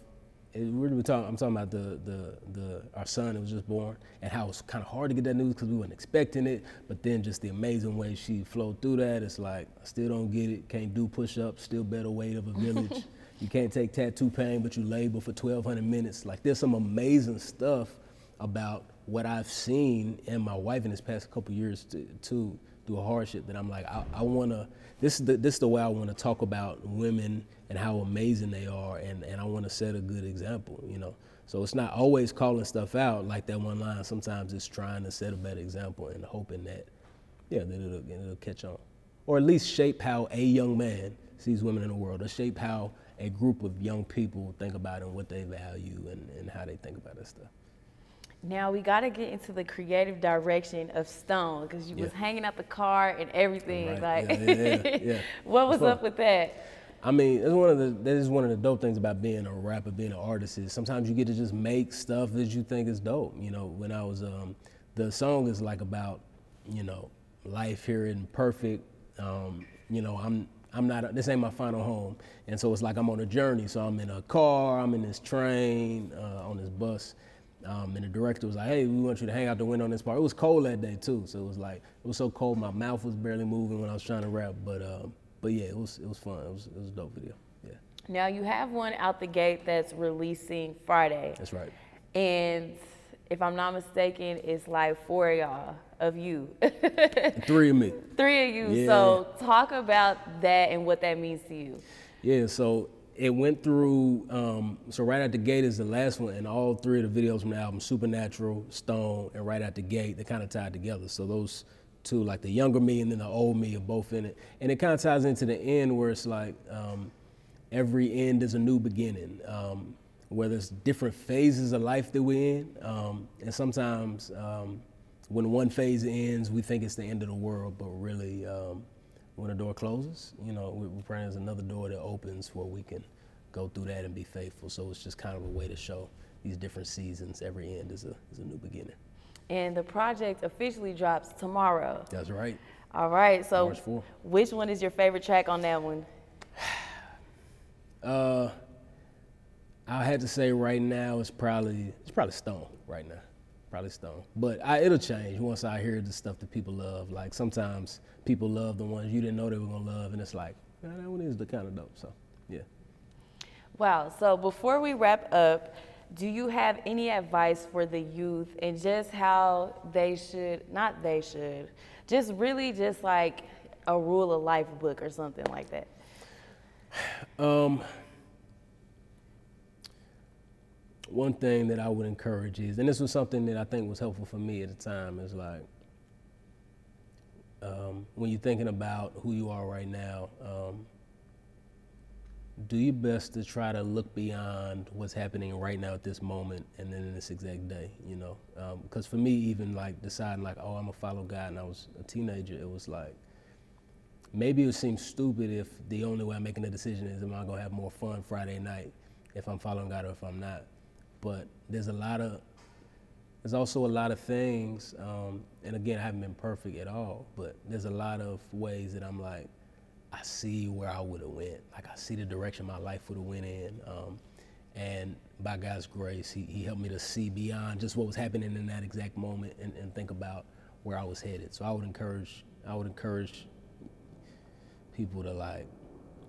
really talking, I'm talking about the, the, the, our son that was just born and how it's kind of hard to get that news because we weren't expecting it, but then just the amazing way she flowed through that. It's like, I still don't get it, can't do push ups, still better weight of a village. *laughs* You can't take tattoo pain, but you labor for 1,200 minutes. Like there's some amazing stuff about what I've seen and my wife in this past couple years to, to through a hardship that I'm like, I, I want to, this is the, this is the way I want to talk about women and how amazing they are. And, and I want to set a good example, you know? So it's not always calling stuff out like that one line. Sometimes it's trying to set a better example and hoping that, yeah, that it'll, it'll catch on. Or at least shape how a young man sees women in the world, or shape how a group of young people think about and what they value and, and how they think about that stuff. Now we got to get into the creative direction of Stone because you yeah. was hanging out the car and everything. Right. Like, yeah, yeah, *laughs* what was up with that? I mean, it's one of the that is one of the dope things about being a rapper, being an artist is sometimes you get to just make stuff that you think is dope. You know, when I was um, the song is like about you know life here in perfect. Um, you know, I'm I'm not, this ain't my final home. And so it's like I'm on a journey. So I'm in a car, I'm in this train, uh, on this bus. Um, and the director was like, hey, we want you to hang out the window on this part. It was cold that day too. So it was like, it was so cold, my mouth was barely moving when I was trying to rap. But, uh, but yeah, it was, it was fun. It was, it was a dope video. Yeah. Now you have one out the gate that's releasing Friday. That's right. And if I'm not mistaken, it's like four of y'all of you. *laughs* Three of me. Three of you. Yeah. So talk about that and what that means to you. Yeah, so it went through, um, so right at the gate is the last one, and all three of the videos from the album, Supernatural, Stone, and Right at the Gate, they kind of tied together. So those two, like the younger me and then the old me, are both in it. And it kind of ties into the end where it's like um, every end is a new beginning. Um, where there's different phases of life that we're in, um, and sometimes um, when one phase ends, we think it's the end of the world, but really, um, when a door closes, you know, we're praying there's another door that opens where we can go through that and be faithful. So it's just kind of a way to show these different seasons. Every end is a, is a new beginning. And the project officially drops tomorrow. That's right. All right. So, March 4th. which one is your favorite track on that one? *sighs* Uh, I had to say right now it's probably it's probably Stone right now, probably Stone. But I, it'll change once I hear the stuff that people love. Like sometimes people love the ones you didn't know they were gonna love, and it's like, man, that one is the kind of dope. So yeah. Wow. So before we wrap up, do you have any advice for the youth and just how they should, not they should, just really just like a rule of life book or something like that? Um, one thing that I would encourage is, and this was something that I think was helpful for me at the time, is like um, when you're thinking about who you are right now, um, do your best to try to look beyond what's happening right now at this moment and then in this exact day, you know? Because for me, even like deciding like, oh, I'm gonna follow God, and I was a teenager, it was like maybe it would seem stupid if the only way I'm making a decision is am I gonna have more fun Friday night if I'm following God or if I'm not. But there's a lot of there's also a lot of things, um, and again, I haven't been perfect at all, but there's a lot of ways that I'm like, I see where I would have went. Like I see the direction my life would have went in. Um, and by God's grace, he, he helped me to see beyond just what was happening in that exact moment and, and think about where I was headed. So I would encourage, I would encourage people to like,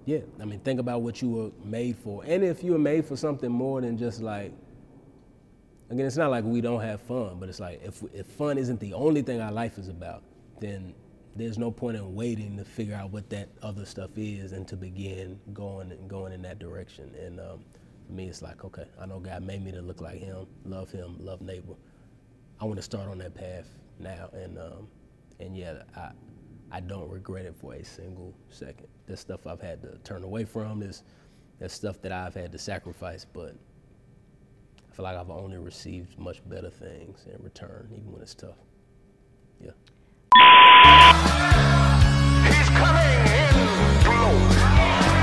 yeah, I mean, think about what you were made for. And if you were made for something more than just like, again, it's not like we don't have fun, but it's like if, if fun isn't the only thing our life is about, then there's no point in waiting to figure out what that other stuff is and to begin going and going in that direction. And um, for me, it's like, okay, I know God made me to look like Him, love Him, love neighbor. I want to start on that path now, and um, and yeah, I I don't regret it for a single second. There's stuff I've had to turn away from. There's there's stuff that I've had to sacrifice, but feel like I've only received much better things in return, even when it's tough. Yeah.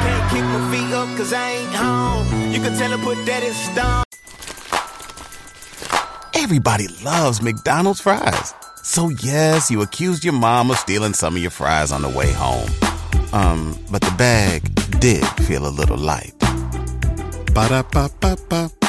Can't keep my feet up cause I ain't home. You can tell her put that in stone. Everybody loves McDonald's fries. So yes, you accused your mom of stealing some of your fries on the way home. Um, but the bag did feel a little light. Ba-da-ba-ba-ba.